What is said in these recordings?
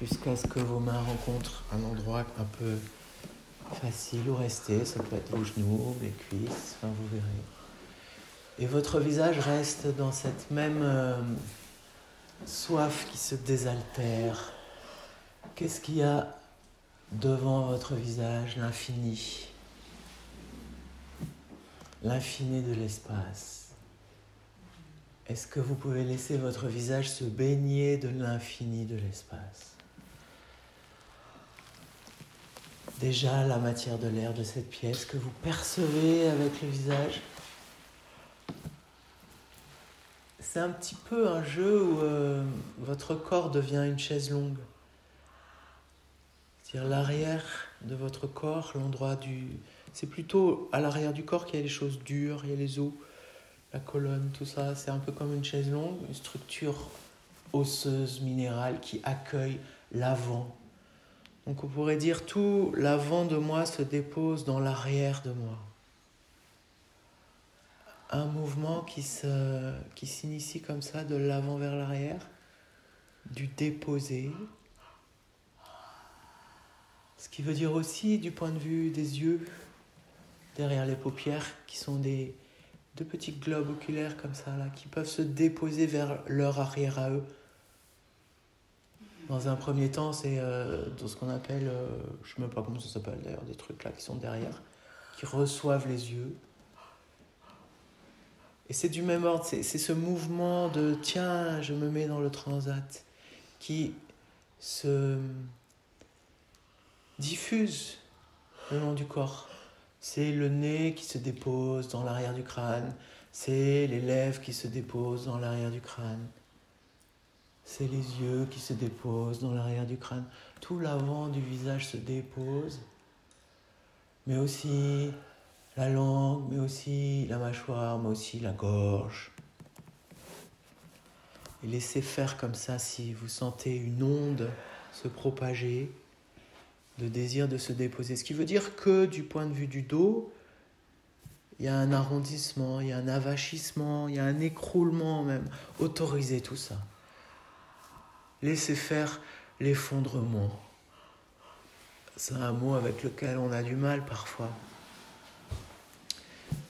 jusqu'à ce que vos mains rencontrent un endroit un peu facile où rester. Ça peut être vos genoux, les cuisses, enfin vous verrez. Et votre visage reste dans cette même euh, soif qui se désaltère. Qu'est-ce qu'il y a devant votre visage L'infini? L'infini de l'espace. Est-ce que vous pouvez laisser votre visage se baigner de l'infini de l'espace? Déjà la matière de l'air de cette pièce que vous percevez avec le visage c'est un petit peu un jeu où euh, votre corps devient une chaise longue. C'est-à-dire l'arrière de votre corps, l'endroit du... C'est plutôt à l'arrière du corps qu'il y a les choses dures, il y a les os, la colonne, tout ça. C'est un peu comme une chaise longue, une structure osseuse, minérale qui accueille l'avant. Donc on pourrait dire tout l'avant de moi se dépose dans l'arrière de moi un mouvement qui, s'initie comme ça de l'avant vers l'arrière, du déposé. Ce qui veut dire aussi du point de vue des yeux, derrière les paupières, qui sont des deux petits globes oculaires comme ça, là, qui peuvent se déposer vers leur arrière à eux. Dans un premier temps, c'est euh, dans ce qu'on appelle, euh, je ne sais même pas comment ça s'appelle d'ailleurs, des trucs là qui sont derrière, qui reçoivent les yeux. Et c'est du même ordre, c'est ce mouvement de tiens, je me mets dans le transat qui se diffuse le long du corps. C'est le nez qui se dépose dans l'arrière du crâne, c'est les lèvres qui se déposent dans l'arrière du crâne, c'est les yeux qui se déposent dans l'arrière du crâne. Tout l'avant du visage se dépose, mais aussi la langue, mais aussi la mâchoire, mais aussi la gorge. Et laissez faire comme ça si vous sentez une onde se propager, de désir de se déposer. Ce qui veut dire que du point de vue du dos, il y a un arrondissement, il y a un avachissement, il y a un écroulement même. Autorisez tout ça. Laissez faire l'effondrement. C'est un mot avec lequel on a du mal parfois.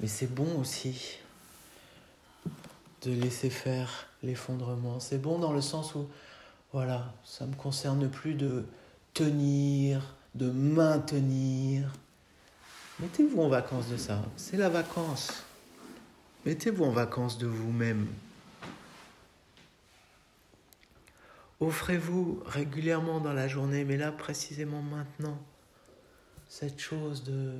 Mais c'est bon aussi de laisser faire l'effondrement. C'est bon dans le sens où, voilà, ça ne me concerne plus de tenir, de maintenir. Mettez-vous en vacances de ça. C'est la vacance. Mettez-vous en vacances de vous-même. Offrez-vous régulièrement dans la journée, mais là précisément maintenant, cette chose de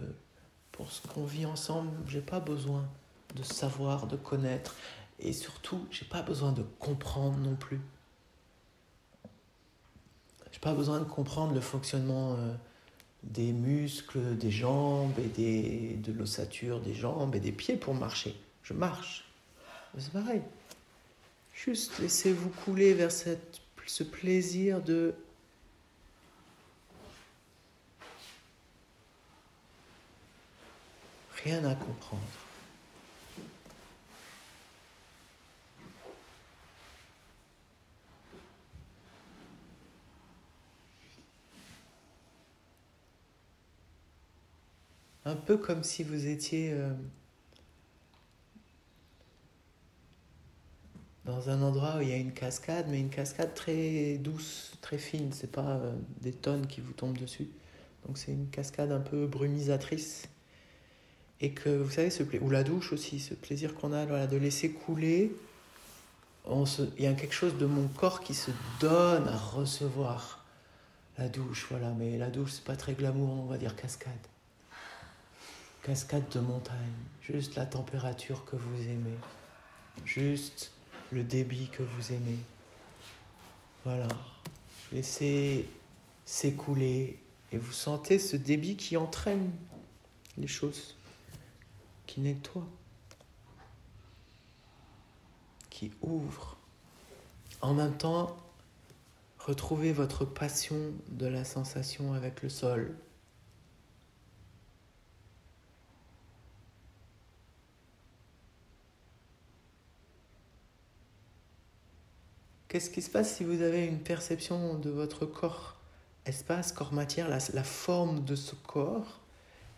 pour ce qu'on vit ensemble, j'ai pas besoin de savoir, de connaître, et surtout, j'ai pas besoin de comprendre non plus. J'ai pas besoin de comprendre le fonctionnement euh, des muscles, des jambes et des, de l'ossature des jambes et des pieds pour marcher. Je marche. C'est pareil. Juste laissez-vous couler vers cette, ce plaisir de Rien à comprendre. Un peu comme si vous étiez euh, dans un endroit où il y a une cascade, mais une cascade très douce, très fine. C'est pas euh, des tonnes qui vous tombent dessus. Donc c'est une cascade un peu brumisatrice et que vous savez, ce ou la douche aussi, ce plaisir qu'on a voilà, de laisser couler, il y a quelque chose de mon corps qui se donne à recevoir la douche, voilà, mais la douche c'est pas très glamour, on va dire cascade. Cascade de montagne, juste la température que vous aimez, juste le débit que vous aimez. Voilà, laissez s'écouler et vous sentez ce débit qui entraîne les choses qui nettoie, qui ouvre. En même temps, retrouvez votre passion de la sensation avec le sol. Qu'est-ce qui se passe si vous avez une perception de votre corps espace, corps matière, la, forme de ce corps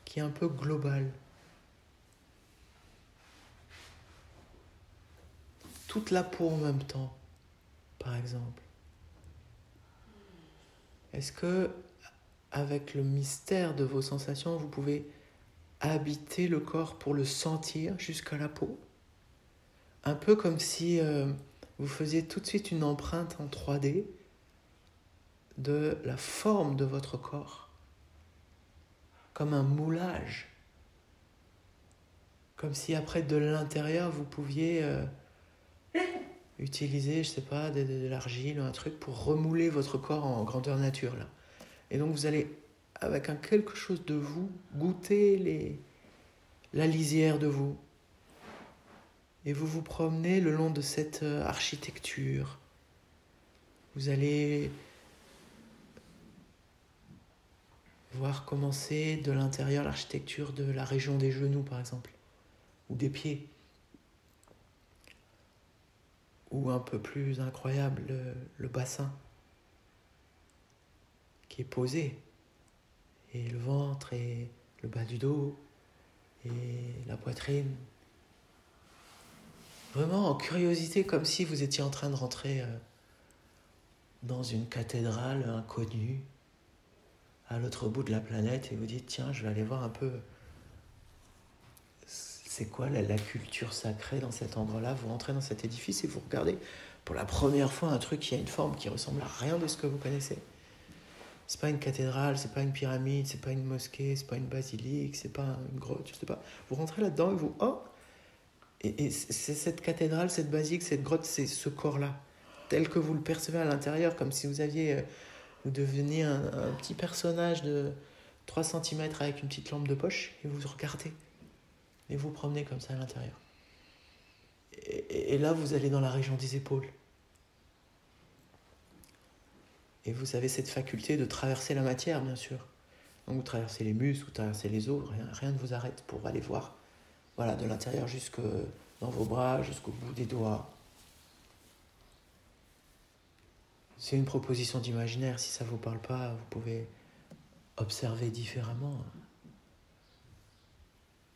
qui est un peu globale? Toute la peau en même temps, par exemple. Est-ce que, avec le mystère de vos sensations, vous pouvez habiter le corps pour le sentir jusqu'à la peau? Un peu comme si euh, vous faisiez tout de suite une empreinte en 3D de la forme de votre corps, comme un moulage, comme si après de l'intérieur vous pouviez euh, utiliser, je sais pas, de, l'argile ou un truc pour remouler votre corps en grandeur nature là. Et donc vous allez avec un quelque chose de vous goûter la lisière de vous. Et vous vous promenez le long de cette euh, architecture. Vous allez voir commencer de l'intérieur l'architecture de la région des genoux, par exemple, ou des pieds. Ou un peu plus incroyable, le, le bassin qui est posé, et le ventre et le bas du dos et la poitrine. Vraiment en curiosité, comme si vous étiez en train de rentrer euh, dans une cathédrale inconnue à l'autre bout de la planète et vous dites tiens je vais aller voir un peu c'est quoi la, culture sacrée dans cet endroit-là? Vous rentrez dans cet édifice et vous regardez pour la première fois un truc qui a une forme qui ressemble à rien de ce que vous connaissez. C'est pas une cathédrale c'est pas une pyramide c'est pas une mosquée c'est pas une basilique c'est pas une grotte je sais pas. Vous rentrez là-dedans et vous oh et, c'est cette cathédrale cette basilique cette grotte c'est ce corps-là tel que vous le percevez à l'intérieur comme si vous aviez euh, vous devenez un, petit personnage de 3 cm avec une petite lampe de poche et vous regardez et vous promenez comme ça à l'intérieur. Et, là, vous allez dans la région des épaules. Et vous avez cette faculté de traverser la matière, bien sûr. Donc vous traversez les muscles, vous traversez les os, rien ne vous arrête pour aller voir, voilà, de l'intérieur jusque dans vos bras, jusqu'au bout des doigts, C'est une proposition d'imaginaire. Si ça ne vous parle pas, vous pouvez observer différemment.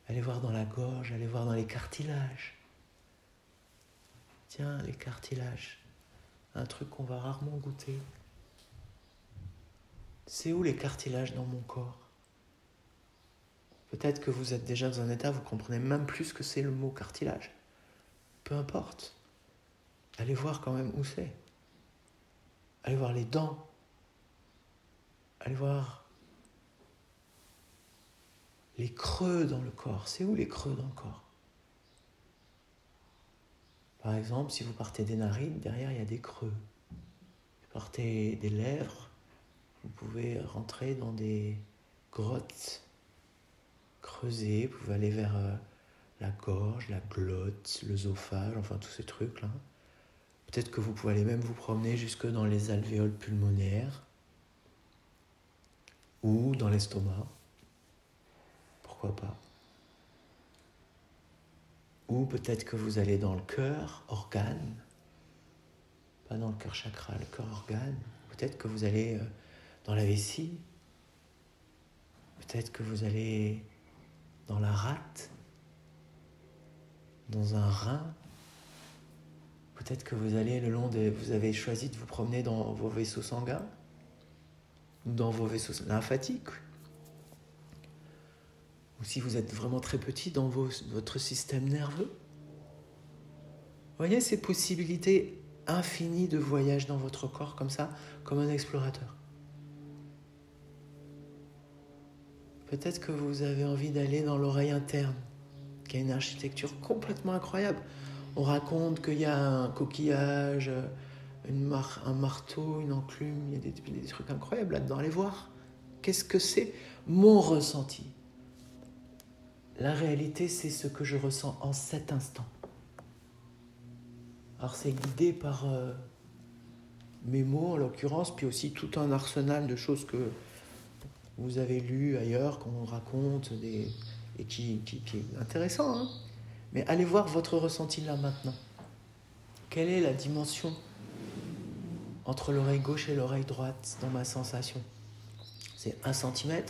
Allez voir dans la gorge, allez voir dans les cartilages. Tiens, les cartilages. Un truc qu'on va rarement goûter. C'est où les cartilages dans mon corps? Peut-être que vous êtes déjà dans un état, vous comprenez même plus que c'est le mot cartilage. Peu importe. Allez voir quand même où c'est. Allez voir les dents. Allez voir les creux dans le corps. C'est où les creux dans le corps? Par exemple, si vous partez des narines, derrière il y a des creux. Vous partez des lèvres, vous pouvez rentrer dans des grottes creusées. Vous pouvez aller vers euh, la gorge, la glotte, l'œsophage, enfin tous ces trucs-là. Peut-être que vous pouvez aller même vous promener jusque dans les alvéoles pulmonaires ou dans l'estomac. Pourquoi pas Ou peut-être que vous allez dans le cœur, organe. Pas dans le cœur chakra, le cœur organe. Peut-être que vous allez euh, dans la vessie. Peut-être que vous allez dans la rate, dans un rein, Peut-être que vous allez le long des. Vous avez choisi de vous promener dans vos vaisseaux sanguins, dans vos vaisseaux lymphatiques, ou si vous êtes vraiment très petit, dans votre système nerveux. Voyez ces possibilités infinies de voyage dans votre corps comme ça, comme un explorateur. Peut-être que vous avez envie d'aller dans l'oreille interne, qui a une architecture complètement incroyable on raconte qu'il y a un coquillage, un marteau, une enclume, il y a des, des trucs incroyables là-dedans. Allez voir. Qu'est-ce que c'est Mon ressenti? La réalité, c'est ce que je ressens en cet instant. Alors c'est guidé par euh, mes mots en l'occurrence, puis aussi tout un arsenal de choses que vous avez lues ailleurs, qu'on raconte, des, et qui, qui, est intéressant. Hein mais allez voir votre ressenti là maintenant. Quelle est la dimension entre l'oreille gauche et l'oreille droite dans ma sensation? C'est 1 cm,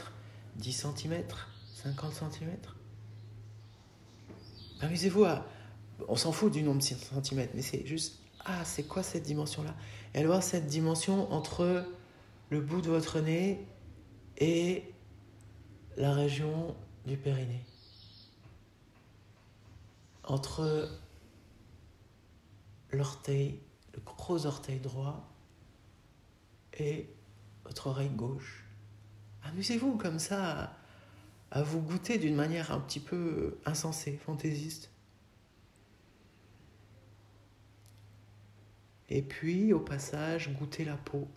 10 cm, 50 cm. Amusez-vous à... On s'en fout du nombre de centimètres, mais c'est juste... Ah, c'est quoi cette dimension-là? Et voir cette dimension entre le bout de votre nez et la région du périnée. Entre l'orteil, le gros orteil droit et votre oreille gauche. Amusez-vous comme ça à, vous goûter d'une manière un petit peu insensée, fantaisiste. Et puis, au passage, goûter la peau,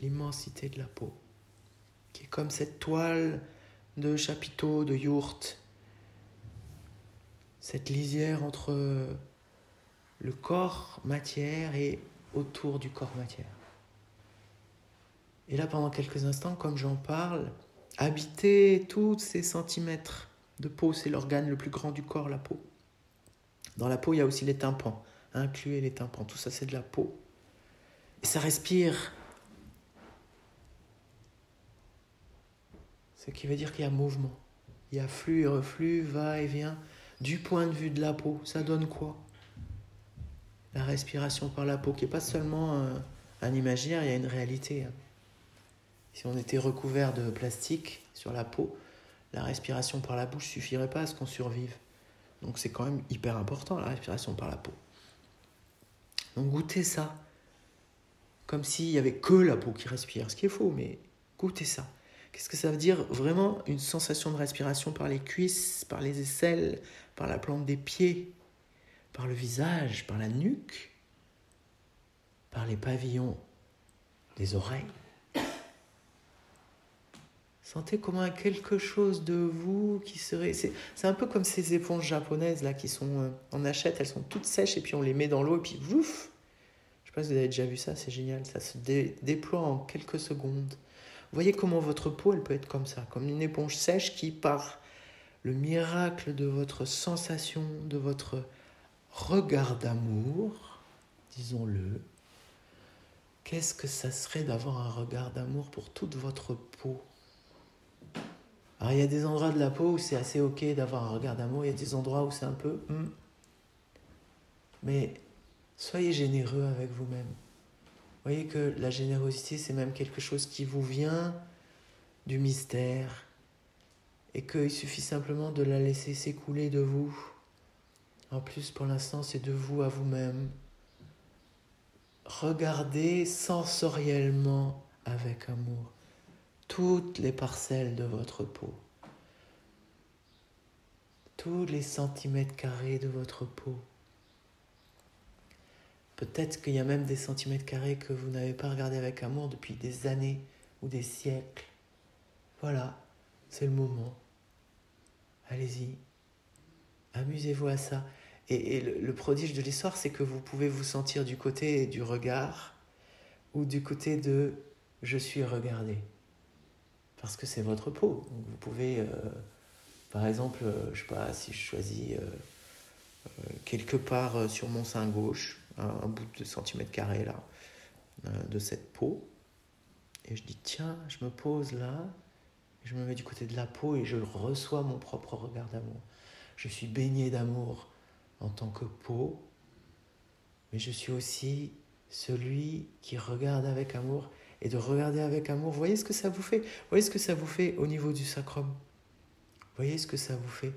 l'immensité de la peau, qui est comme cette toile de chapiteau, de yourte, cette lisière entre le corps matière et autour du corps matière. Et là, pendant quelques instants, comme j'en parle, habiter tous ces centimètres de peau, c'est l'organe le plus grand du corps, la peau. Dans la peau, il y a aussi les tympans. Incluez les tympans, tout ça c'est de la peau. Et ça respire. Ce qui veut dire qu'il y a mouvement. Il y a flux et reflux, va et vient. Du point de vue de la peau, ça donne quoi? La respiration par la peau, qui n'est pas seulement un, un imaginaire, il y a une réalité. Hein. Si on était recouvert de plastique sur la peau, la respiration par la bouche suffirait pas à ce qu'on survive. Donc c'est quand même hyper important la respiration par la peau. Donc goûtez ça. Comme s'il n'y avait que la peau qui respire, ce qui est faux, mais goûtez ça. Qu'est-ce que ça veut dire Vraiment une sensation de respiration par les cuisses, par les aisselles, par la plante des pieds, par le visage, par la nuque, par les pavillons des oreilles? Sentez comme quelque chose de vous qui serait. C'est un peu comme ces éponges japonaises là qui sont. Euh, on achète, elles sont toutes sèches et puis on les met dans l'eau et puis ouf Je sais pas si vous avez déjà vu ça, c'est génial. Ça se déploie en quelques secondes. Voyez comment votre peau, elle peut être comme ça, comme une éponge sèche qui, par le miracle de votre sensation, de votre regard d'amour, disons-le, qu'est-ce que ça serait d'avoir un regard d'amour pour toute votre peau? Alors il y a des endroits de la peau où c'est assez ok d'avoir un regard d'amour, il y a des endroits où c'est un peu... Hmm. Mais soyez généreux avec vous-même. Voyez que la générosité, c'est même quelque chose qui vous vient du mystère et qu'il suffit simplement de la laisser s'écouler de vous. En plus, pour l'instant, c'est de vous à vous-même. Regardez sensoriellement avec amour toutes les parcelles de votre peau, tous les centimètres carrés de votre peau. Peut-être qu'il y a même des centimètres carrés que vous n'avez pas regardé avec amour depuis des années ou des siècles. Voilà, c'est le moment. Allez-y, amusez-vous à ça. Et, le prodige de l'histoire, c'est que vous pouvez vous sentir du côté du regard ou du côté de je suis regardé parce que c'est votre peau. vous pouvez, euh, par exemple, euh, je sais pas, si je choisis euh, quelque part sur mon sein gauche, un, bout de centimètre carré là, de cette peau, et je dis tiens, je me pose là, je me mets du côté de la peau et je reçois mon propre regard d'amour. Je suis baigné d'amour en tant que peau, mais je suis aussi celui qui regarde avec amour et de regarder avec amour. Voyez ce que ça vous fait? Voyez ce que ça vous fait au niveau du sacrum? Voyez ce que ça vous fait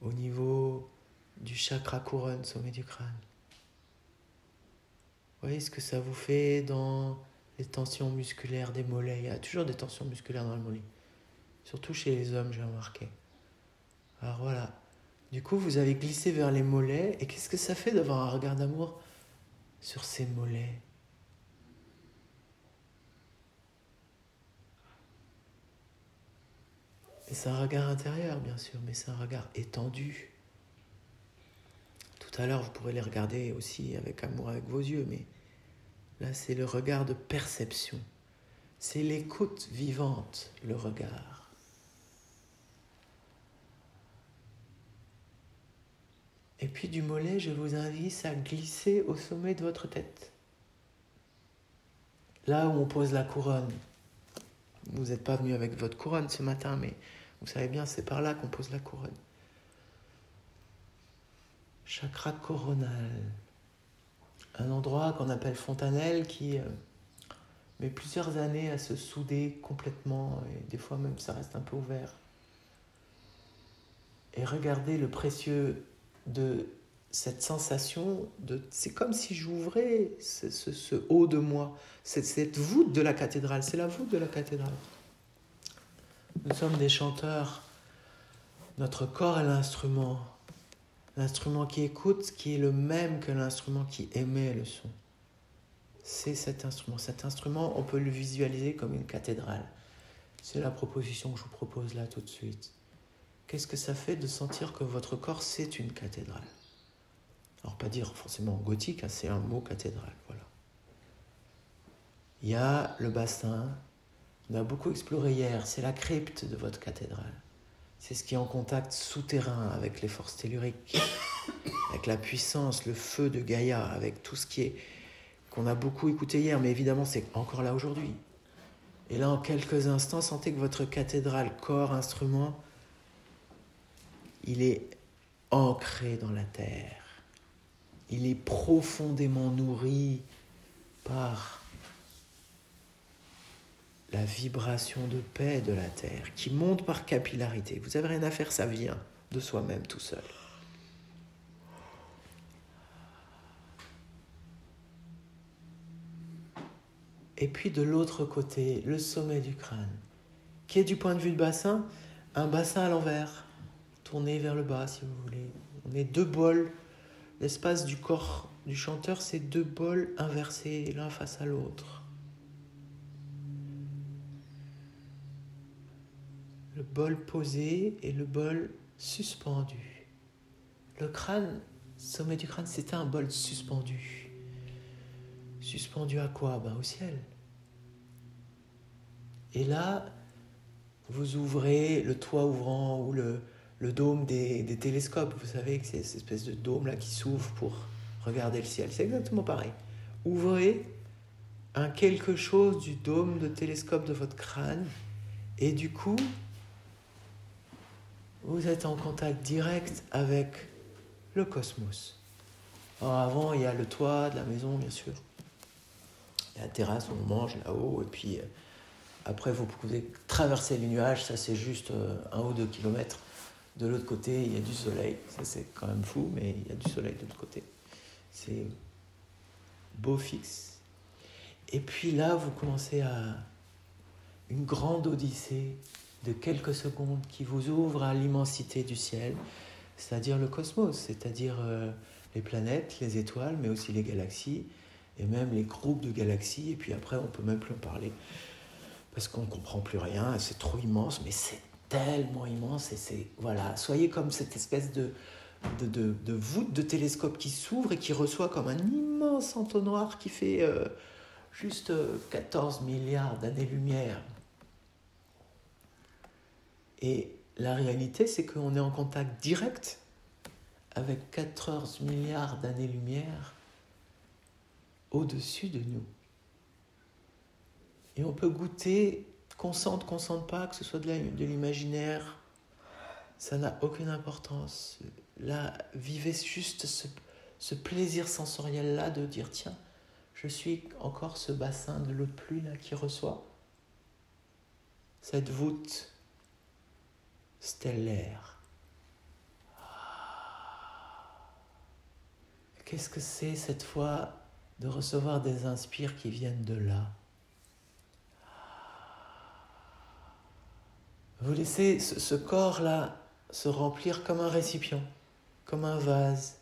au niveau du chakra couronne, sommet du crâne? Voyez ce que ça vous fait dans les tensions musculaires des mollets. Il y a toujours des tensions musculaires dans le mollet. Surtout chez les hommes, j'ai remarqué. Alors voilà. Du coup, vous avez glissé vers les mollets. Et qu'est-ce que ça fait d'avoir un regard d'amour sur ces mollets? Et c'est un regard intérieur, bien sûr, mais c'est un regard étendu. Tout à l'heure, vous pourrez les regarder aussi avec amour avec vos yeux, mais là, c'est le regard de perception. C'est l'écoute vivante, le regard. Et puis du mollet, je vous invite à glisser au sommet de votre tête. là où on pose la couronne. Vous n'êtes pas venu avec votre couronne ce matin, mais vous savez bien, c'est par là qu'on pose la couronne. Chakra coronal. Un endroit qu'on appelle fontanelle qui euh, met plusieurs années à se souder complètement et des fois même ça reste un peu ouvert. Et regardez le précieux de cette sensation de c'est comme si j'ouvrais ce, haut de moi, cette, cette voûte de la cathédrale, c'est la voûte de la cathédrale. Nous sommes des chanteurs, notre corps est l'instrument, l'instrument qui écoute, qui est le même que l'instrument qui émet le son. C'est cet instrument. Cet instrument, on peut le visualiser comme une cathédrale. C'est la proposition que je vous propose là tout de suite. Qu'est-ce que ça fait de sentir que votre corps, c'est une cathédrale? Alors pas dire forcément gothique, hein, c'est un mot cathédrale, voilà. Il y a le bassin, on a beaucoup exploré hier, c'est la crypte de votre cathédrale. C'est ce qui est en contact souterrain avec les forces telluriques, avec la puissance, le feu de Gaïa, avec tout ce qui est qu'on a beaucoup écouté hier, mais évidemment c'est encore là aujourd'hui. Et là, en quelques instants, sentez que votre cathédrale, corps, instrument, il est ancré dans la terre il est profondément nourri par la vibration de paix de la terre qui monte par capillarité. Vous n'avez rien à faire, ça vient de soi-même tout seul. Et puis de l'autre côté, le sommet du crâne, qui est du point de vue du bassin, un bassin à l'envers, tourné vers le bas si vous voulez. On est deux bols L'espace du corps du chanteur, c'est deux bols inversés l'un face à l'autre. Le bol posé et le bol suspendu. Le crâne, sommet du crâne, c'était un bol suspendu. Suspendu à quoi? Ben, Au ciel. Et là, vous ouvrez le toit ouvrant ou le, le dôme des, télescopes. Vous savez que c'est cette espèce de dôme-là qui s'ouvre pour regarder le ciel. C'est exactement pareil. Ouvrez un quelque chose du dôme de télescope de votre crâne et du coup, vous êtes en contact direct avec le cosmos. Avant, il y a le toit de la maison, bien sûr. Il y a la terrasse on mange là-haut. Et puis, euh, après, vous pouvez traverser les nuages. Ça, c'est juste euh, un ou deux kilomètres. De l'autre côté, il y a du soleil. Ça, c'est quand même fou, mais il y a du soleil de l'autre côté. C'est beau fixe. Et puis là, vous commencez à une grande odyssée de quelques secondes qui vous ouvre à l'immensité du ciel, c'est-à-dire le cosmos, c'est-à-dire euh, les planètes, les étoiles, mais aussi les galaxies, et même les groupes de galaxies. Et puis après, on peut même plus en parler parce qu'on ne comprend plus rien, c'est trop immense, mais c'est tellement immense et c'est voilà soyez comme cette espèce de de, de, voûte de télescope qui s'ouvre et qui reçoit comme un immense entonnoir qui fait euh, juste 14 milliards d'années-lumière. Et la réalité, c'est qu'on est en contact direct avec 14 milliards d'années-lumière au-dessus de nous. Et on peut goûter qu'on sente, qu'on sente pas, que ce soit de l'imaginaire, ça n'a aucune importance. Là, vivez juste ce, ce plaisir sensoriel-là de dire tiens, je suis encore ce bassin de l'eau de pluie là qui reçoit cette voûte stellaire. Qu'est-ce que c'est cette fois de recevoir des inspires qui viennent de là? Vous laissez ce, corps-là se remplir comme un récipient, comme un vase.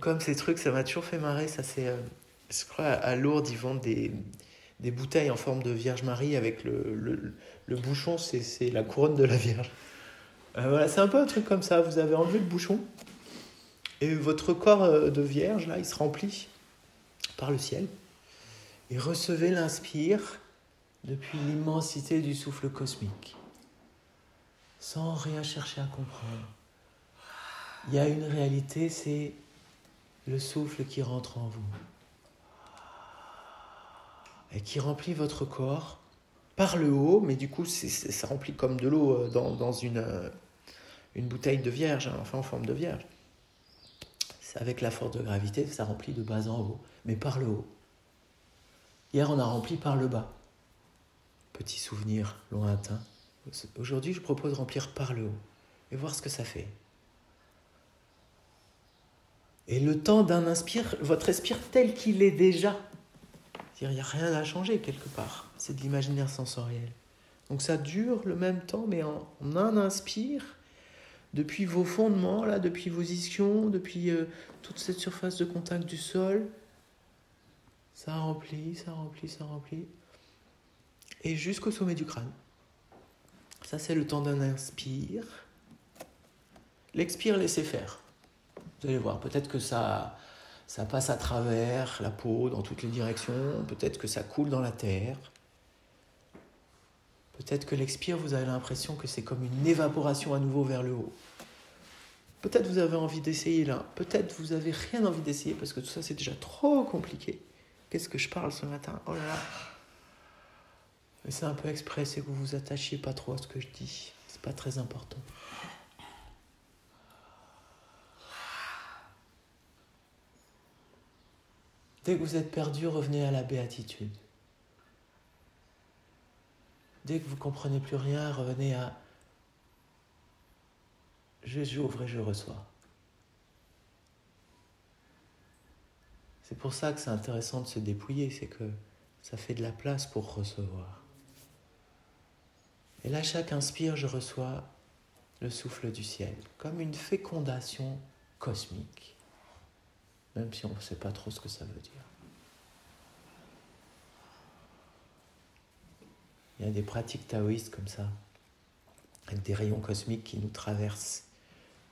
comme ces trucs, ça m'a toujours fait marrer. Ça, c'est, euh, je crois, à Lourdes, ils vendent des, des bouteilles en forme de Vierge Marie avec le, le, bouchon, c'est, c'est la couronne de la Vierge. Euh, voilà, c'est un peu un truc comme ça. Vous avez enlevé le bouchon et votre corps euh, de Vierge, là, il se remplit par le ciel. Et recevez l'inspire depuis l'immensité du souffle cosmique, sans rien chercher à comprendre. Il y a une réalité, c'est le souffle qui rentre en vous. Et qui remplit votre corps par le haut, mais du coup, ça remplit comme de l'eau euh, dans, une, euh, une bouteille de vierge, hein, enfin en forme de vierge. Avec la force de gravité, ça remplit de bas en haut, mais par le haut. Hier, on a rempli par le bas. Petit souvenir lointain. Aujourd'hui, je propose de remplir par le haut et voir ce que ça fait. Et le temps d'un inspire, votre respire tel qu'il est déjà. Il n'y a rien à changer quelque part. C'est de l'imaginaire sensoriel. Donc ça dure le même temps, mais en, un inspire, depuis vos fondements, là, depuis vos ischions, depuis euh, toute cette surface de contact du sol, ça remplit, ça remplit, ça remplit, et jusqu'au sommet du crâne. Ça, c'est le temps d'un inspire. L'expire, laissez faire. Vous allez voir, peut-être que ça, ça passe à travers la peau dans toutes les directions, peut-être que ça coule dans la terre. Peut-être que l'expire, vous avez l'impression que c'est comme une évaporation à nouveau vers le haut. Peut-être vous avez envie d'essayer là, peut-être vous avez rien envie d'essayer parce que tout ça c'est déjà trop compliqué. Qu'est-ce que je parle ce matin? Oh là là c'est un peu exprès, c'est que vous vous attachiez pas trop à ce que je dis. C'est pas très important. Dès que vous êtes perdu, revenez à la béatitude. Dès que vous comprenez plus rien, revenez à je j'ouvre et je reçois. C'est pour ça que c'est intéressant de se dépouiller, c'est que ça fait de la place pour recevoir. Et là, chaque inspire, je reçois le souffle du ciel, comme une fécondation cosmique même si on ne sait pas trop ce que ça veut dire. Il y a des pratiques taoïstes comme ça, avec des rayons cosmiques qui nous traversent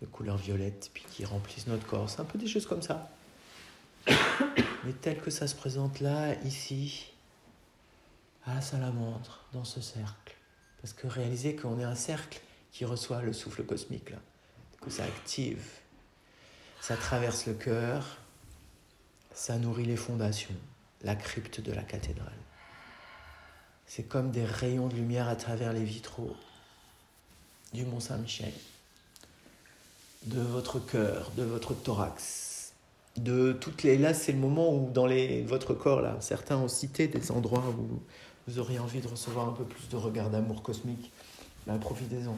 de couleur violette, puis qui remplissent notre corps. C'est un peu des choses comme ça. Mais tel que ça se présente là, ici, à la salamandre, dans ce cercle. Parce que réalisez qu'on est un cercle qui reçoit le souffle cosmique, là. Que ça active. Ça traverse le cœur, ça nourrit les fondations, la crypte de la cathédrale. C'est comme des rayons de lumière à travers les vitraux du Mont Saint-Michel, de votre cœur, de votre thorax, de toutes les. Là, c'est le moment où dans les... votre corps, là, certains ont cité des endroits où vous auriez envie de recevoir un peu plus de regard d'amour cosmique. Ben, profitez-en.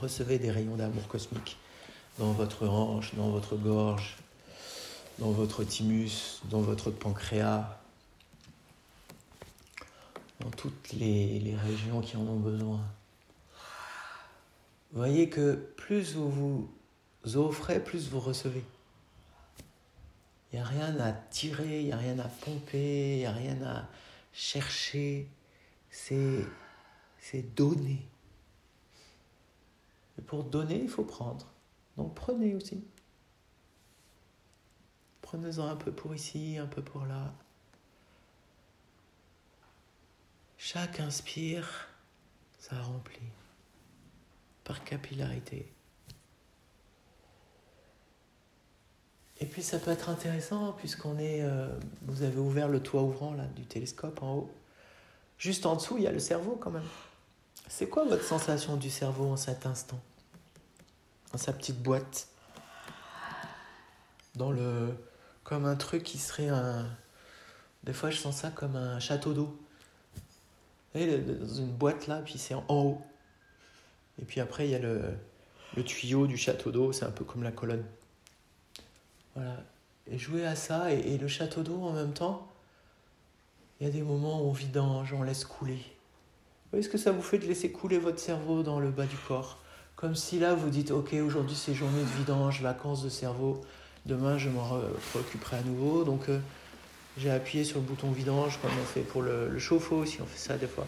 Recevez des rayons d'amour cosmique dans votre hanche, dans votre gorge, dans votre thymus, dans votre pancréas, dans toutes les, régions qui en ont besoin. Voyez que plus vous vous offrez, plus vous recevez. Il n'y a rien à tirer, il n'y a rien à pomper, il n'y a rien à chercher. C'est, c'est donner. Et pour donner, il faut prendre. Donc prenez aussi. Prenez-en un peu pour ici, un peu pour là. Chaque inspire, ça remplit par capillarité. Et puis ça peut être intéressant puisqu'on est, euh, vous avez ouvert le toit ouvrant là du télescope en haut. Juste en dessous, il y a le cerveau quand même. C'est quoi votre sensation du cerveau en cet instant? Dans sa petite boîte? Dans le comme un truc qui serait un. Des fois, je sens ça comme un château d'eau. Dans une boîte là, puis c'est en haut. Et puis après, il y a le, le tuyau du château d'eau, c'est un peu comme la colonne. Voilà. Et jouer à ça, et, le château d'eau en même temps, il y a des moments où on vidange, on laisse couler. Vous voyez ce que ça vous fait de laisser couler votre cerveau dans le bas du corps? Comme si là, vous dites, ok, aujourd'hui c'est journée de vidange, vacances de cerveau, Demain, je m'en préoccuperai à nouveau. Donc, euh, j'ai appuyé sur le bouton vidange comme on fait pour le, chauffe-eau aussi, on fait ça des fois.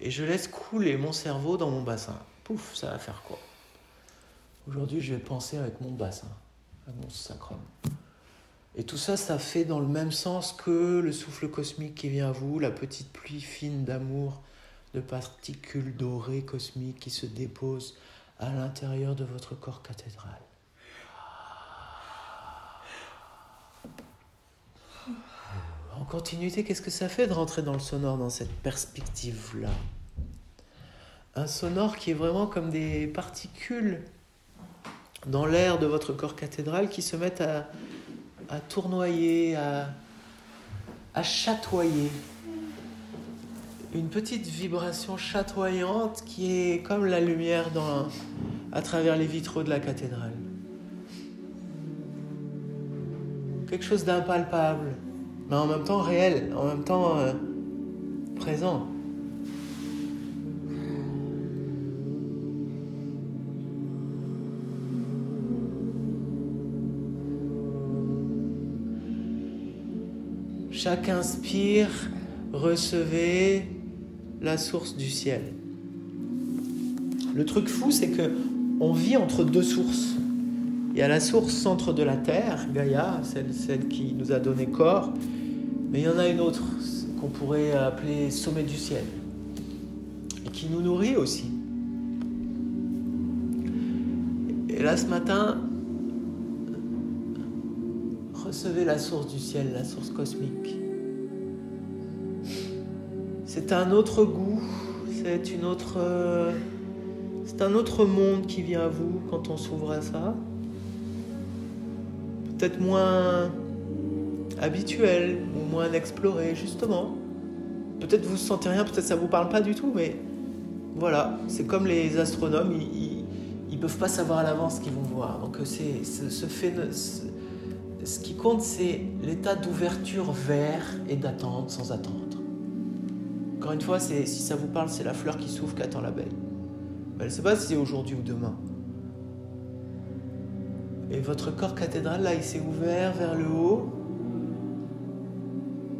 Et je laisse couler mon cerveau dans mon bassin. Pouf, ça va faire quoi? Aujourd'hui, je vais penser avec mon bassin, avec mon sacrum. Et tout ça, ça fait dans le même sens que le souffle cosmique qui vient à vous, la petite pluie fine d'amour, de particules dorées cosmiques qui se déposent à l'intérieur de votre corps cathédral. En continuité, qu'est-ce que ça fait de rentrer dans le sonore dans cette perspective-là? Un sonore qui est vraiment comme des particules dans l'air de votre corps cathédral qui se mettent à, tournoyer, à, chatoyer. Une petite vibration chatoyante qui est comme la lumière à travers les vitraux de la cathédrale. Quelque chose d'impalpable, mais en même temps réel, en même temps euh, présent. Chaque inspire, recevez la source du ciel. Le truc fou, c'est que on vit entre deux sources. Il y a la source centre de la Terre, Gaïa, celle, celle qui nous a donné corps, mais il y en a une autre qu'on pourrait appeler sommet du ciel, et qui nous nourrit aussi. Et là, ce matin, recevez la source du ciel, la source cosmique. C'est un autre goût, c'est une autre, c'est un autre monde qui vient à vous quand on s'ouvre à ça. Peut-être moins habituel ou moins exploré justement. Peut-être vous ne sentez rien, peut-être ça vous parle pas du tout, mais voilà, c'est comme les astronomes, ils, ils, peuvent pas savoir à l'avance ce qu'ils vont voir. Donc c'est ce, fait, ce qui compte, c'est l'état d'ouverture vers et d'attente sans attendre. Encore une fois, si ça vous parle, c'est la fleur qui s'ouvre qu'attend l'abeille. Elle ne sait pas si c'est aujourd'hui ou demain. Et votre corps cathédral, là, il s'est ouvert vers le haut.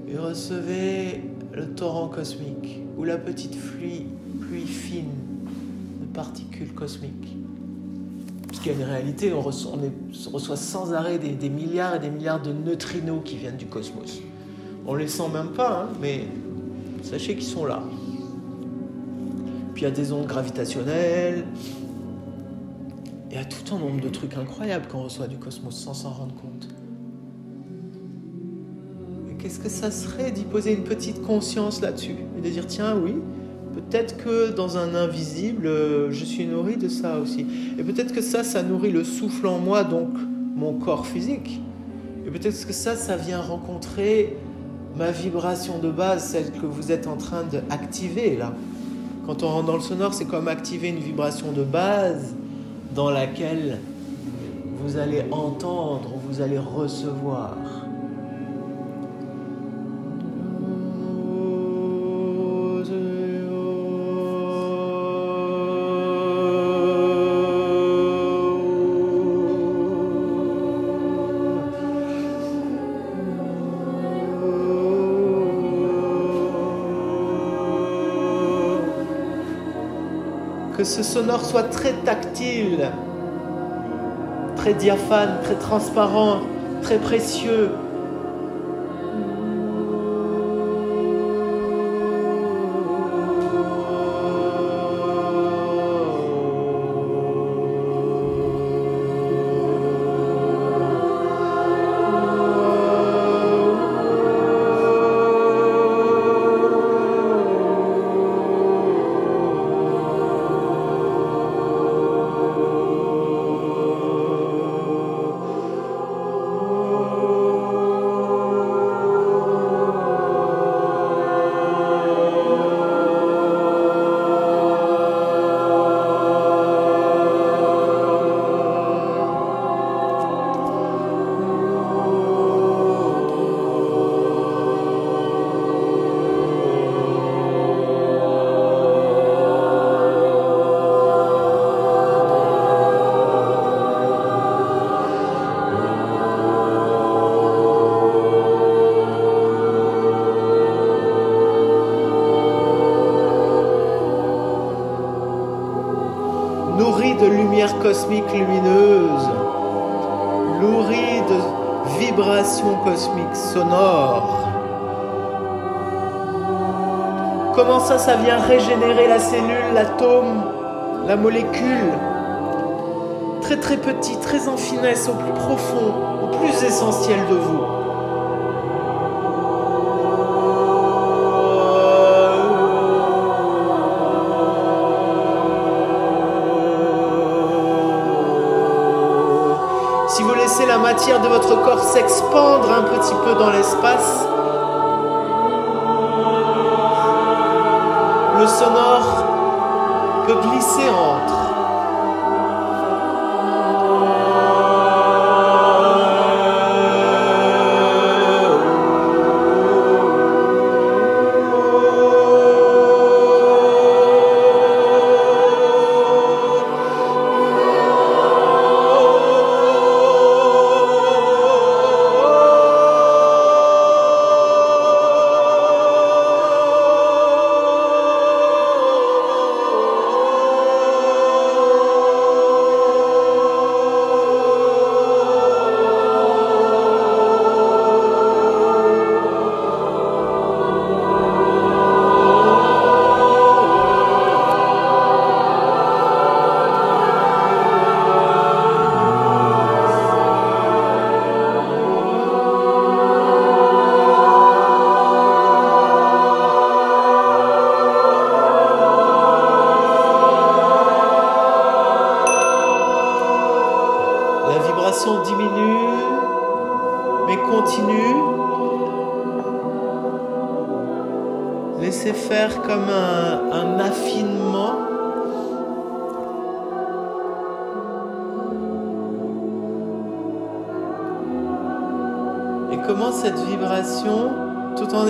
Et recevez le torrent cosmique ou la petite pluie, pluie fine de particules cosmiques qu'il y a une réalité, on reçoit, reçoit sans arrêt des, milliards et des milliards de neutrinos qui viennent du cosmos. On les sent même pas, hein, mais sachez qu'ils sont là. Puis il y a des ondes gravitationnelles, il y a tout un nombre de trucs incroyables qu'on reçoit du cosmos sans s'en rendre compte. Qu'est-ce que ça serait d'y poser une petite conscience là-dessus et de dire tiens oui, Peut-être que dans un invisible, euh, je suis nourri de ça aussi. Et peut-être que ça, ça nourrit le souffle en moi, donc mon corps physique. Et peut-être que ça, ça vient rencontrer ma vibration de base, celle que vous êtes en train d'activer là. Quand on rentre dans le sonore, c'est comme activer une vibration de base dans laquelle vous allez entendre, vous allez recevoir. Que ce sonore soit très tactile, très diaphane, très transparent, très précieux, cosmique lumineuse, nourrie de vibrations cosmiques sonores. Comment ça, ça vient régénérer la cellule, l'atome, la molécule? Très très petit, très en finesse, au plus profond, au plus essentiel de vous. De votre corps s'expandre un petit peu dans l'espace. Le sonore peut glisser entre.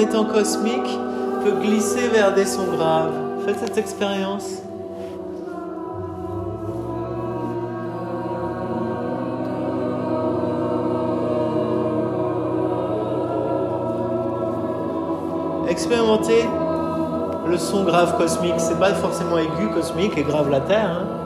Cosmique peut glisser vers des sons graves. Faites cette expérience. Expérimentez le son grave cosmique. C'est pas forcément aigu cosmique et grave la Terre. Hein.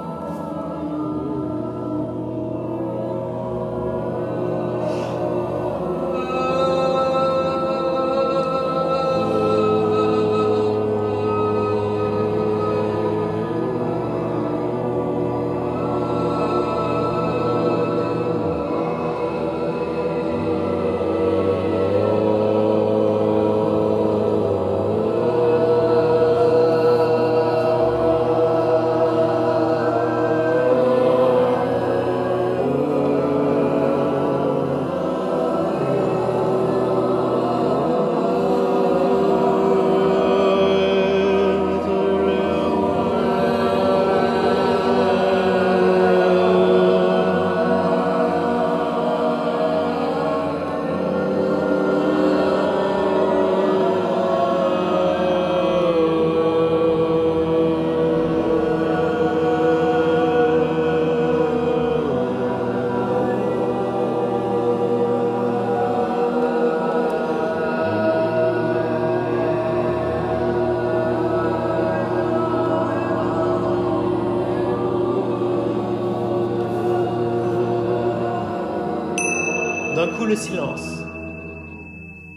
Le silence.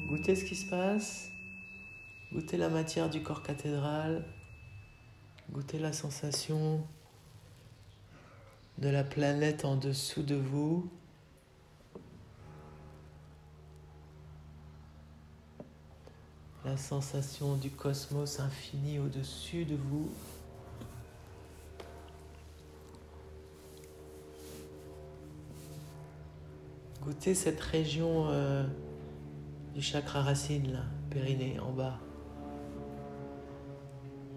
Goûtez ce qui se passe. Goûtez la matière du corps cathédral. Goûtez la sensation de la planète en dessous de vous. La sensation du cosmos infini au-dessus de vous. Goûtez cette région euh, du chakra racine, là, périnée, en bas.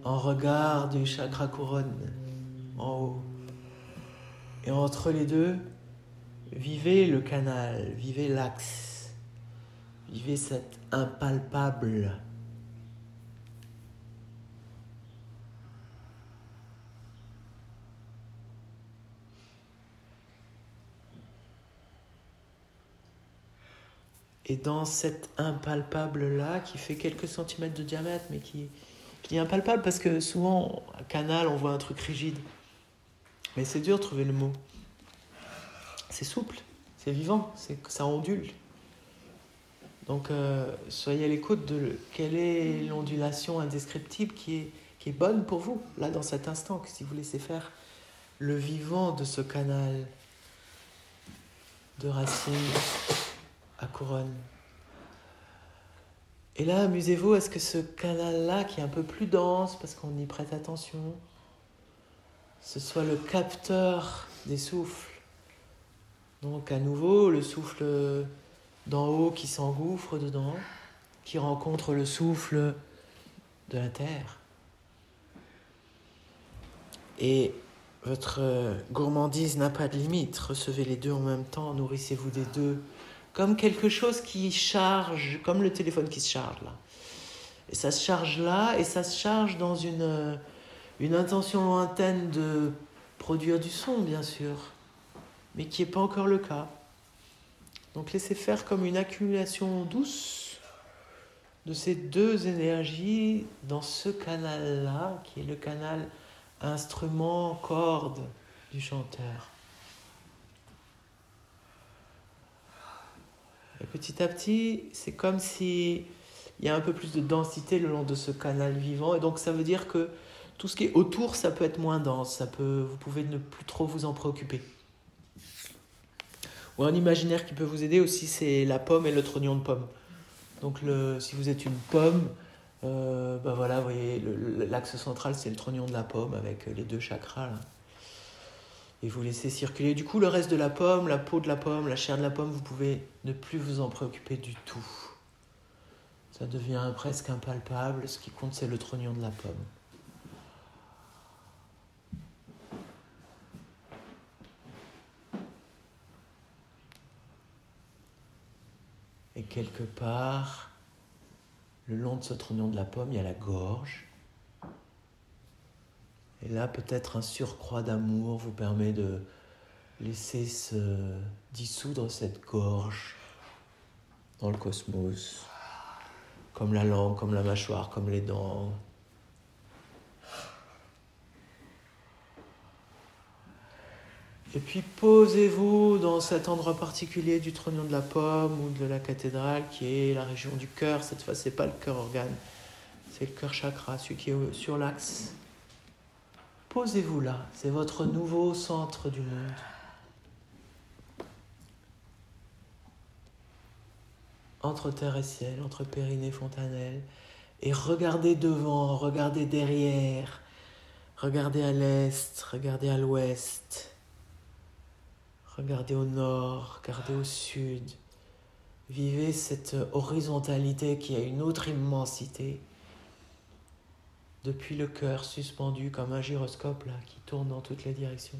En regard du chakra couronne, en haut. Et entre les deux, vivez le canal, vivez l'axe, vivez cet impalpable Et dans cet impalpable-là, qui fait quelques centimètres de diamètre, mais qui, est impalpable, parce que souvent, à canal, on voit un truc rigide. Mais c'est dur de trouver le mot. C'est souple, c'est vivant, c'est ça ondule. Donc, euh, soyez à l'écoute de quelle est l'ondulation indescriptible qui est, qui est bonne pour vous, là, dans cet instant, que si vous laissez faire le vivant de ce canal de racines à couronne. Et là, amusez-vous, est-ce que ce canal-là, qui est un peu plus dense, parce qu'on y prête attention, ce soit le capteur des souffles? Donc à nouveau, le souffle d'en haut qui s'engouffre dedans, qui rencontre le souffle de la terre. Et votre gourmandise n'a pas de limite. Recevez les deux en même temps, nourrissez-vous des deux. Comme quelque chose qui charge, comme le téléphone qui se charge là. Et ça se charge là, et ça se charge dans une, une intention lointaine de produire du son, bien sûr, mais qui n'est pas encore le cas. Donc laissez faire comme une accumulation douce de ces deux énergies dans ce canal-là, qui est le canal instrument, corde du chanteur. Et petit à petit, c'est comme si il y a un peu plus de densité le long de ce canal vivant, et donc ça veut dire que tout ce qui est autour, ça peut être moins dense, ça peut, vous pouvez ne plus trop vous en préoccuper. Ou un imaginaire qui peut vous aider aussi, c'est la pomme et le trognon de pomme. Donc si vous êtes une pomme, euh, ben voilà, l'axe central, c'est le trognon de la pomme avec les deux chakras. Et vous laissez circuler. Du coup, le reste de la pomme, la peau de la pomme, la chair de la pomme, vous pouvez ne plus vous en préoccuper du tout. Ça devient presque impalpable. Ce qui compte, c'est le trognon de la pomme. Et quelque part, le long de ce trognon de la pomme, il y a la gorge. Et là, peut-être un surcroît d'amour vous permet de laisser se dissoudre cette gorge dans le cosmos, comme la langue, comme la mâchoire, comme les dents, Et puis posez-vous dans cet endroit particulier du trognon de la pomme ou de la cathédrale qui est la région du cœur. Cette fois, ce n'est pas le cœur organe, c'est le cœur chakra, celui qui est sur l'axe. Posez-vous là, c'est votre nouveau centre du monde. Entre terre et ciel, entre Périnée et Fontanelle. Et regardez devant, regardez derrière, regardez à l'est, regardez à l'ouest. Regardez au nord, regardez au sud. Vivez cette horizontalité qui a une autre immensité. Depuis le cœur suspendu comme un gyroscope là, qui tourne dans toutes les directions,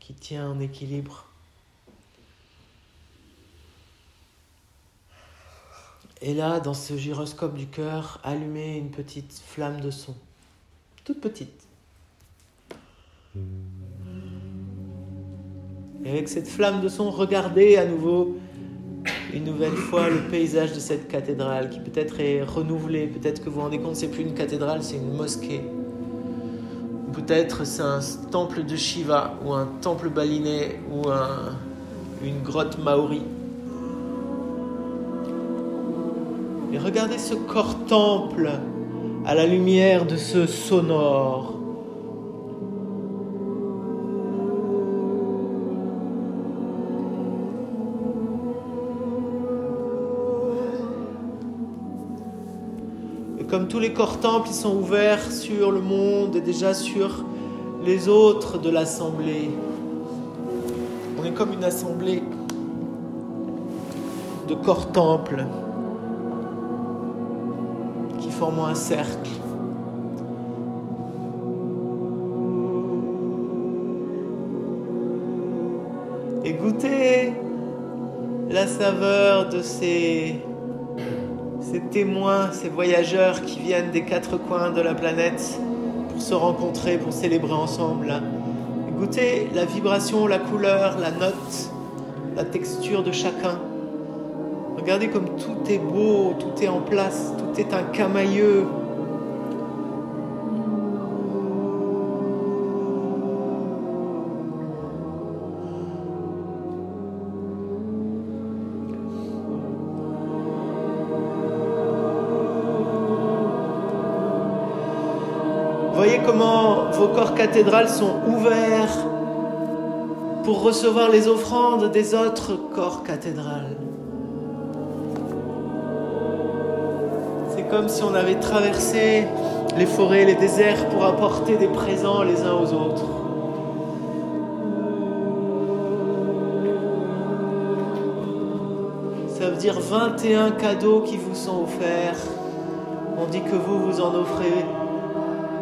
qui tient en équilibre. Et là, dans ce gyroscope du cœur, allumez une petite flamme de son, toute petite. Et avec cette flamme de son, regardez à nouveau une nouvelle fois le paysage de cette cathédrale qui peut-être est renouvelé. Peut-être que vous vous rendez compte, c'est plus une cathédrale, c'est une mosquée. Peut-être c'est un temple de Shiva ou un temple balinais ou un, une grotte maori. Et regardez ce corps temple à la lumière de ce sonore. Comme tous les corps temples, ils sont ouverts sur le monde et déjà sur les autres de l'assemblée. On est comme une assemblée de corps temples qui forment un cercle. Et goûtez la saveur de ces témoins, ces voyageurs qui viennent des quatre coins de la planète pour se rencontrer, pour célébrer ensemble. Goûtez la vibration, la couleur, la note, la texture de chacun. Regardez comme tout est beau, tout est en place, tout est un camailleux, vos corps cathédrales sont ouverts pour recevoir les offrandes des autres corps cathédrales. C'est comme si on avait traversé les forêts, les déserts pour apporter des présents les uns aux autres. Ça veut dire 21 cadeaux qui vous sont offerts. On dit que vous vous en offrez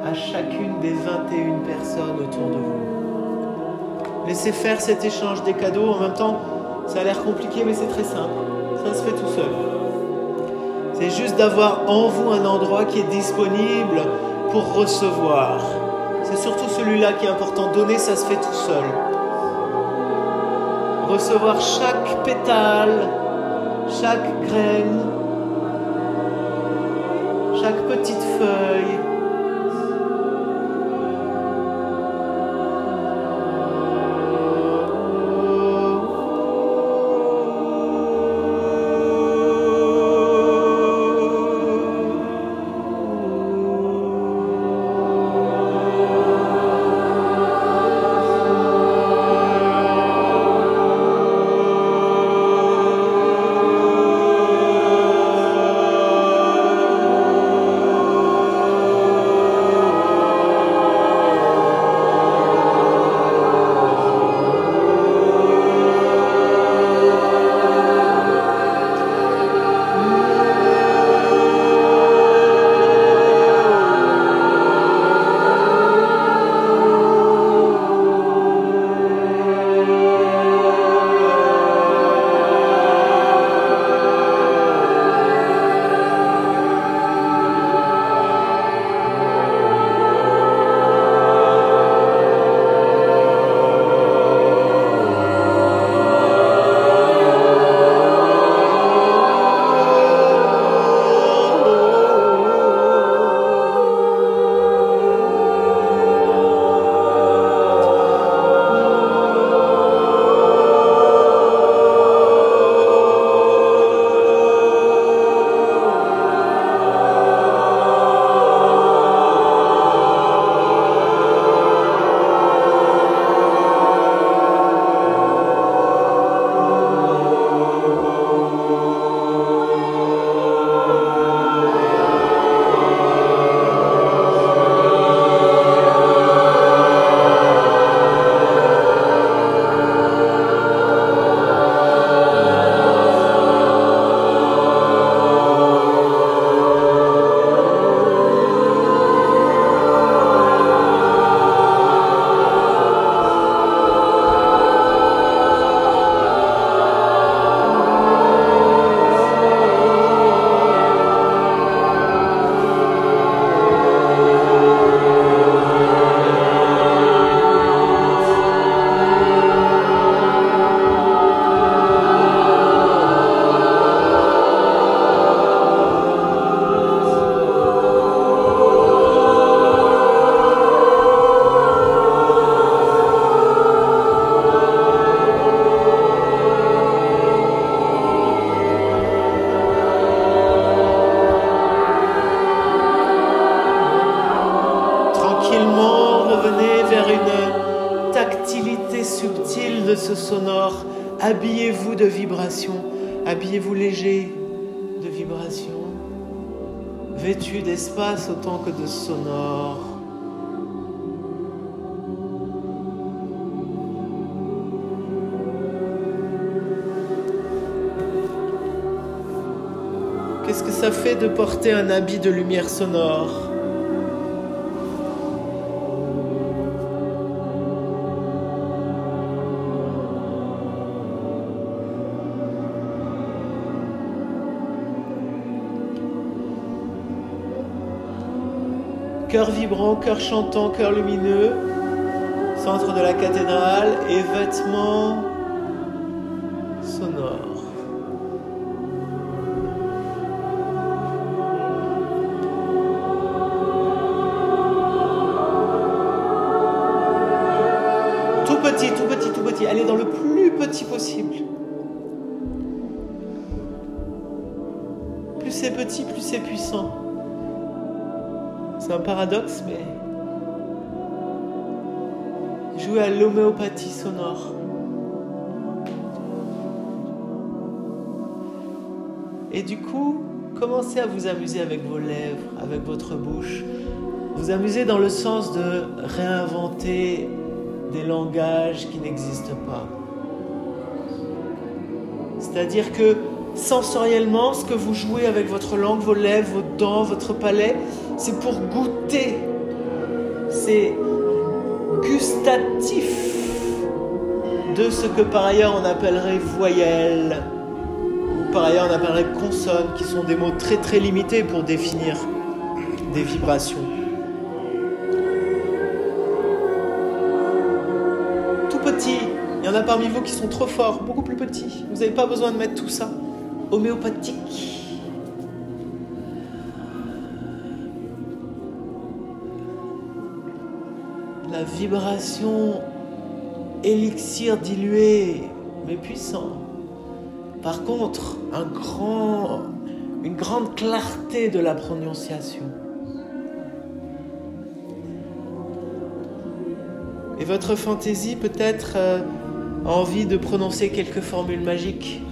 à chacune des 21 personnes autour de vous. Laissez faire cet échange des cadeaux. En même temps, ça a l'air compliqué, mais c'est très simple. Ça se fait tout seul. C'est juste d'avoir en vous un endroit qui est disponible pour recevoir. C'est surtout celui-là qui est important. Donner, ça se fait tout seul. Recevoir chaque pétale, chaque graine, chaque petite feuille. Qu'est-ce que ça fait de porter un habit de lumière sonore cœur vibrant, cœur chantant, cœur lumineux, centre de la cathédrale et vêtements c'est petit, plus c'est puissant. C'est un paradoxe, mais jouer à l'homéopathie sonore. Et du coup, commencez à vous amuser avec vos lèvres, avec votre bouche. Vous amuser dans le sens de réinventer des langages qui n'existent pas. C'est-à-dire que sensoriellement, ce que vous jouez avec votre langue, vos lèvres, vos dents, votre palais, c'est pour goûter. C'est gustatif de ce que par ailleurs on appellerait voyelle, ou par ailleurs on appellerait consonne, qui sont des mots très très limités pour définir des vibrations. Tout petit, il y en a parmi vous qui sont trop forts, beaucoup plus petits. Vous n'avez pas besoin de mettre tout ça. Homéopathique. La vibration élixir dilué, mais puissant. Par contre, un grand, une grande clarté de la prononciation. Et votre fantaisie peut-être euh, a envie de prononcer quelques formules magiques?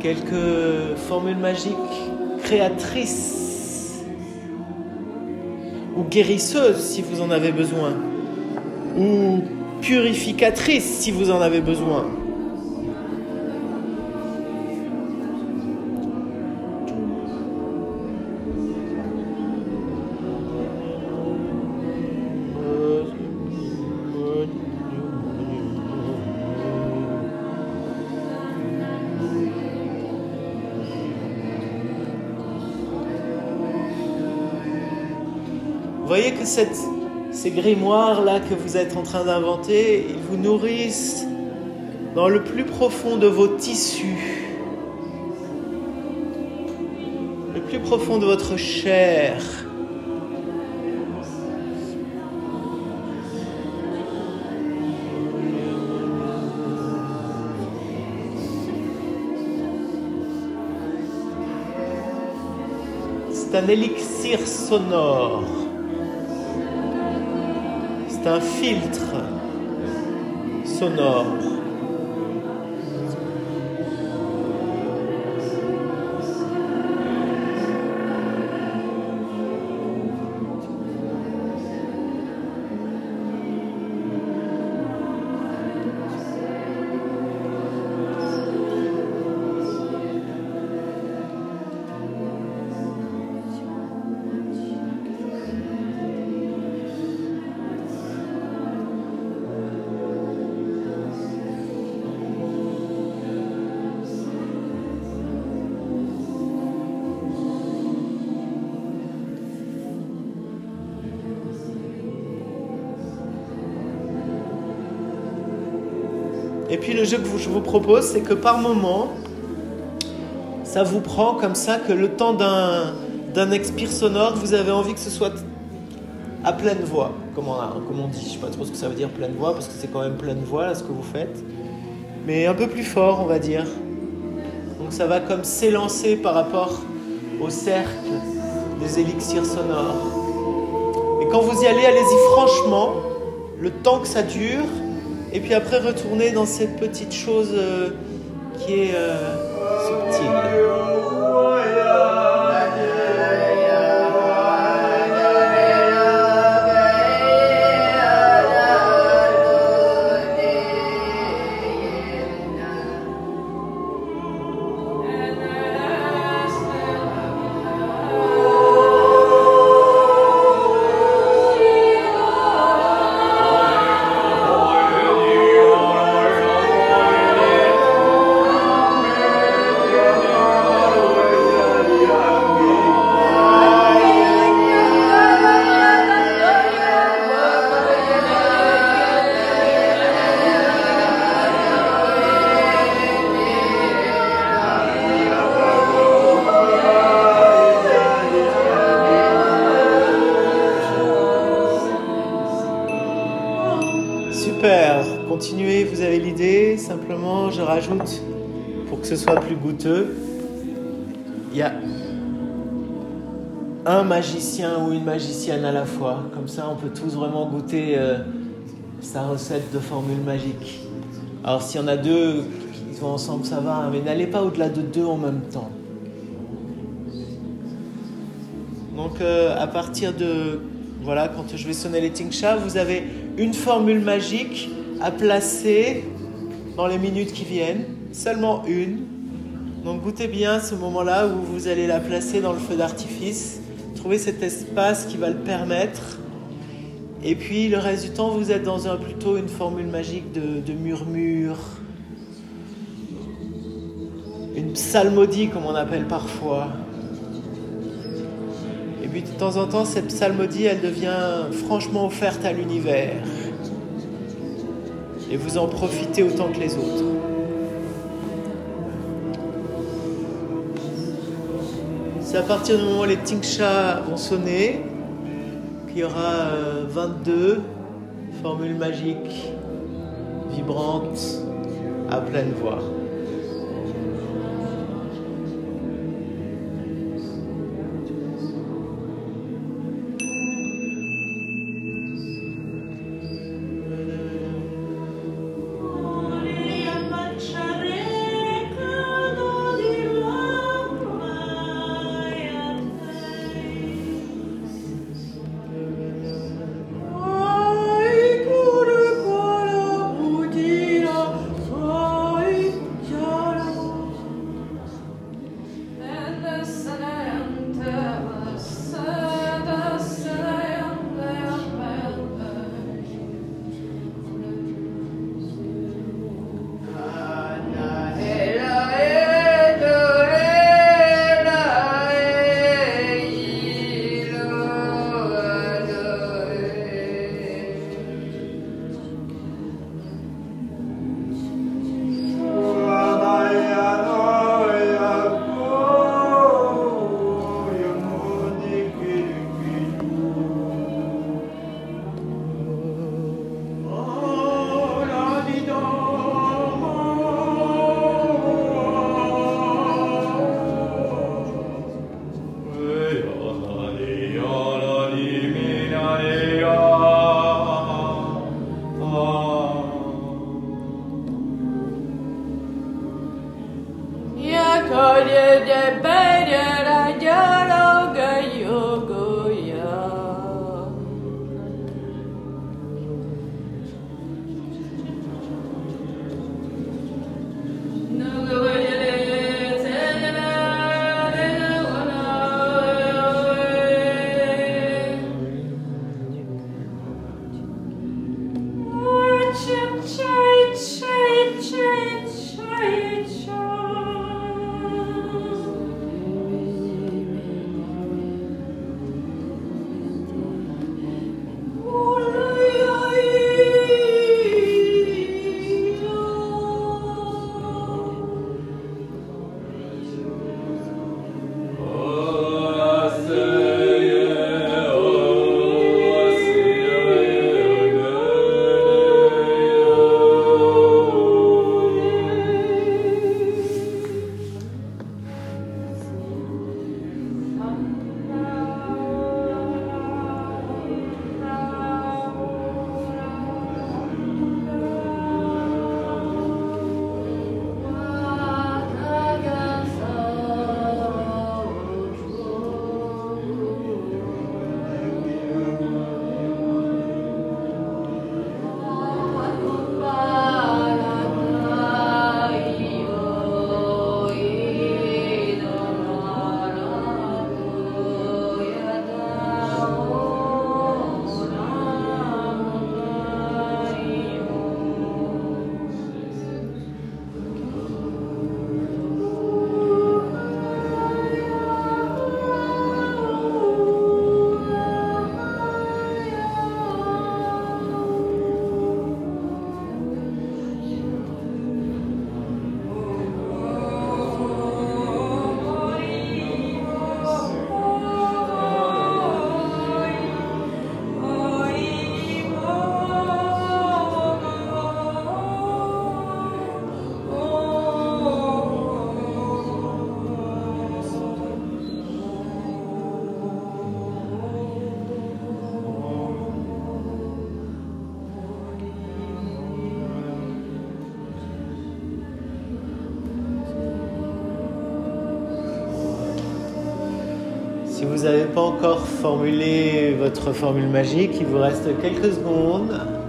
Quelques formules magiques créatrices ou guérisseuses si vous en avez besoin ou purificatrice si vous en avez besoin. Ces grimoires-là que vous êtes en train d'inventer, ils vous nourrissent dans le plus profond de vos tissus, le plus profond de votre chair. C'est un élixir sonore c'est un filtre sonore. Puis le jeu que je vous propose, c'est que par moment, ça vous prend comme ça que le temps d'un expire sonore, vous avez envie que ce soit à pleine voix, comme on, comme on dit. Je ne sais pas trop ce que ça veut dire pleine voix, parce que c'est quand même pleine voix là, ce que vous faites. Mais un peu plus fort, on va dire. Donc ça va comme s'élancer par rapport au cercle des élixirs sonores. Et quand vous y allez, allez-y franchement, le temps que ça dure, et puis après retourner dans cette petite chose euh, qui est euh, subtile. Rajoute, pour que ce soit plus goûteux, il y a un magicien ou une magicienne à la fois. Comme ça, on peut tous vraiment goûter euh, sa recette de formule magique. Alors, s'il y en a deux qui sont ensemble, ça va, mais n'allez pas au-delà de deux en même temps. Donc, euh, à partir de voilà, quand je vais sonner les tingsha, vous avez une formule magique à placer dans les minutes qui viennent. seulement une. Donc goûtez bien ce moment-là où vous allez la placer dans le feu d'artifice. Trouvez cet espace qui va le permettre. Et puis le reste du temps, vous êtes dans un, plutôt une formule magique de, de murmure, une psalmodie comme on appelle parfois. Et puis de temps en temps, cette psalmodie, elle devient franchement offerte à l'univers. Et vous en profitez autant que les autres. C'est à partir du moment où les tingsha vont sonner qu'il y aura 22 euh, formules magiques vibrantes à pleine voix. Vous n'avez pas encore formulé votre formule magique, il vous reste quelques secondes.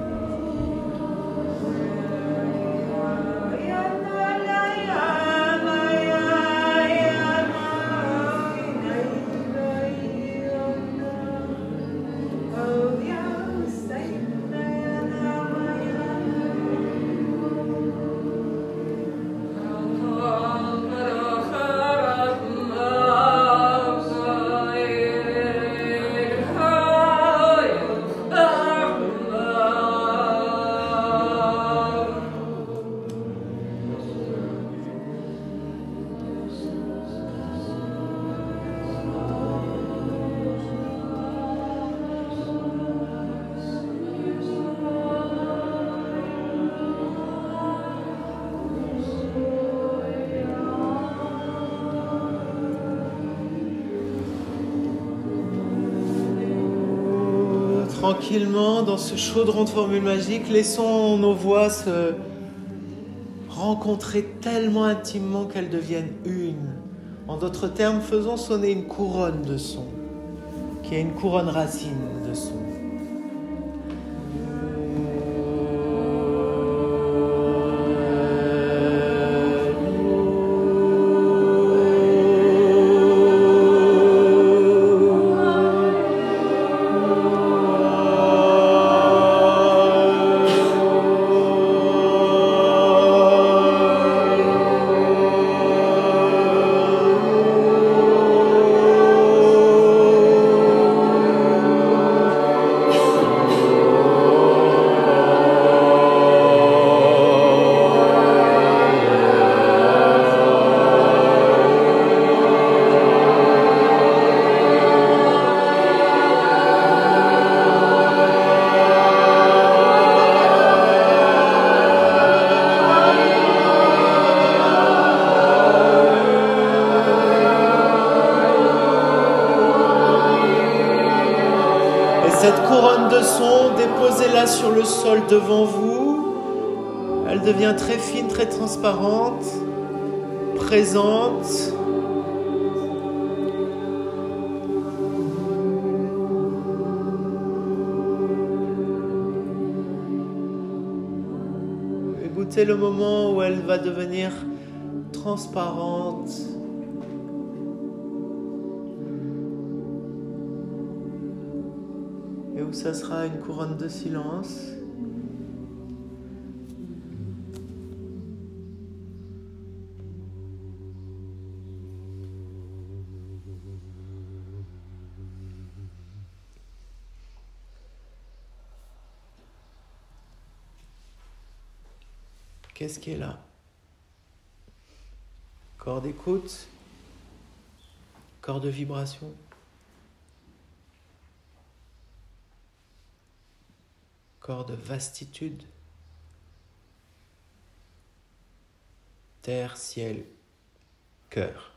Dans ce chaudron de formule magique, laissons nos voix se rencontrer tellement intimement qu'elles deviennent une. En d'autres termes, faisons sonner une couronne de son, qui est une couronne racine de son. Devant vous. Elle devient très fine, très transparente, présente. Écoutez le moment où elle va devenir transparente. et où ça sera une couronne de silence. Qu'est-ce qui est là? Corps d'écoute? Corps de vibration? Corps de vastitude, terre, ciel, cœur.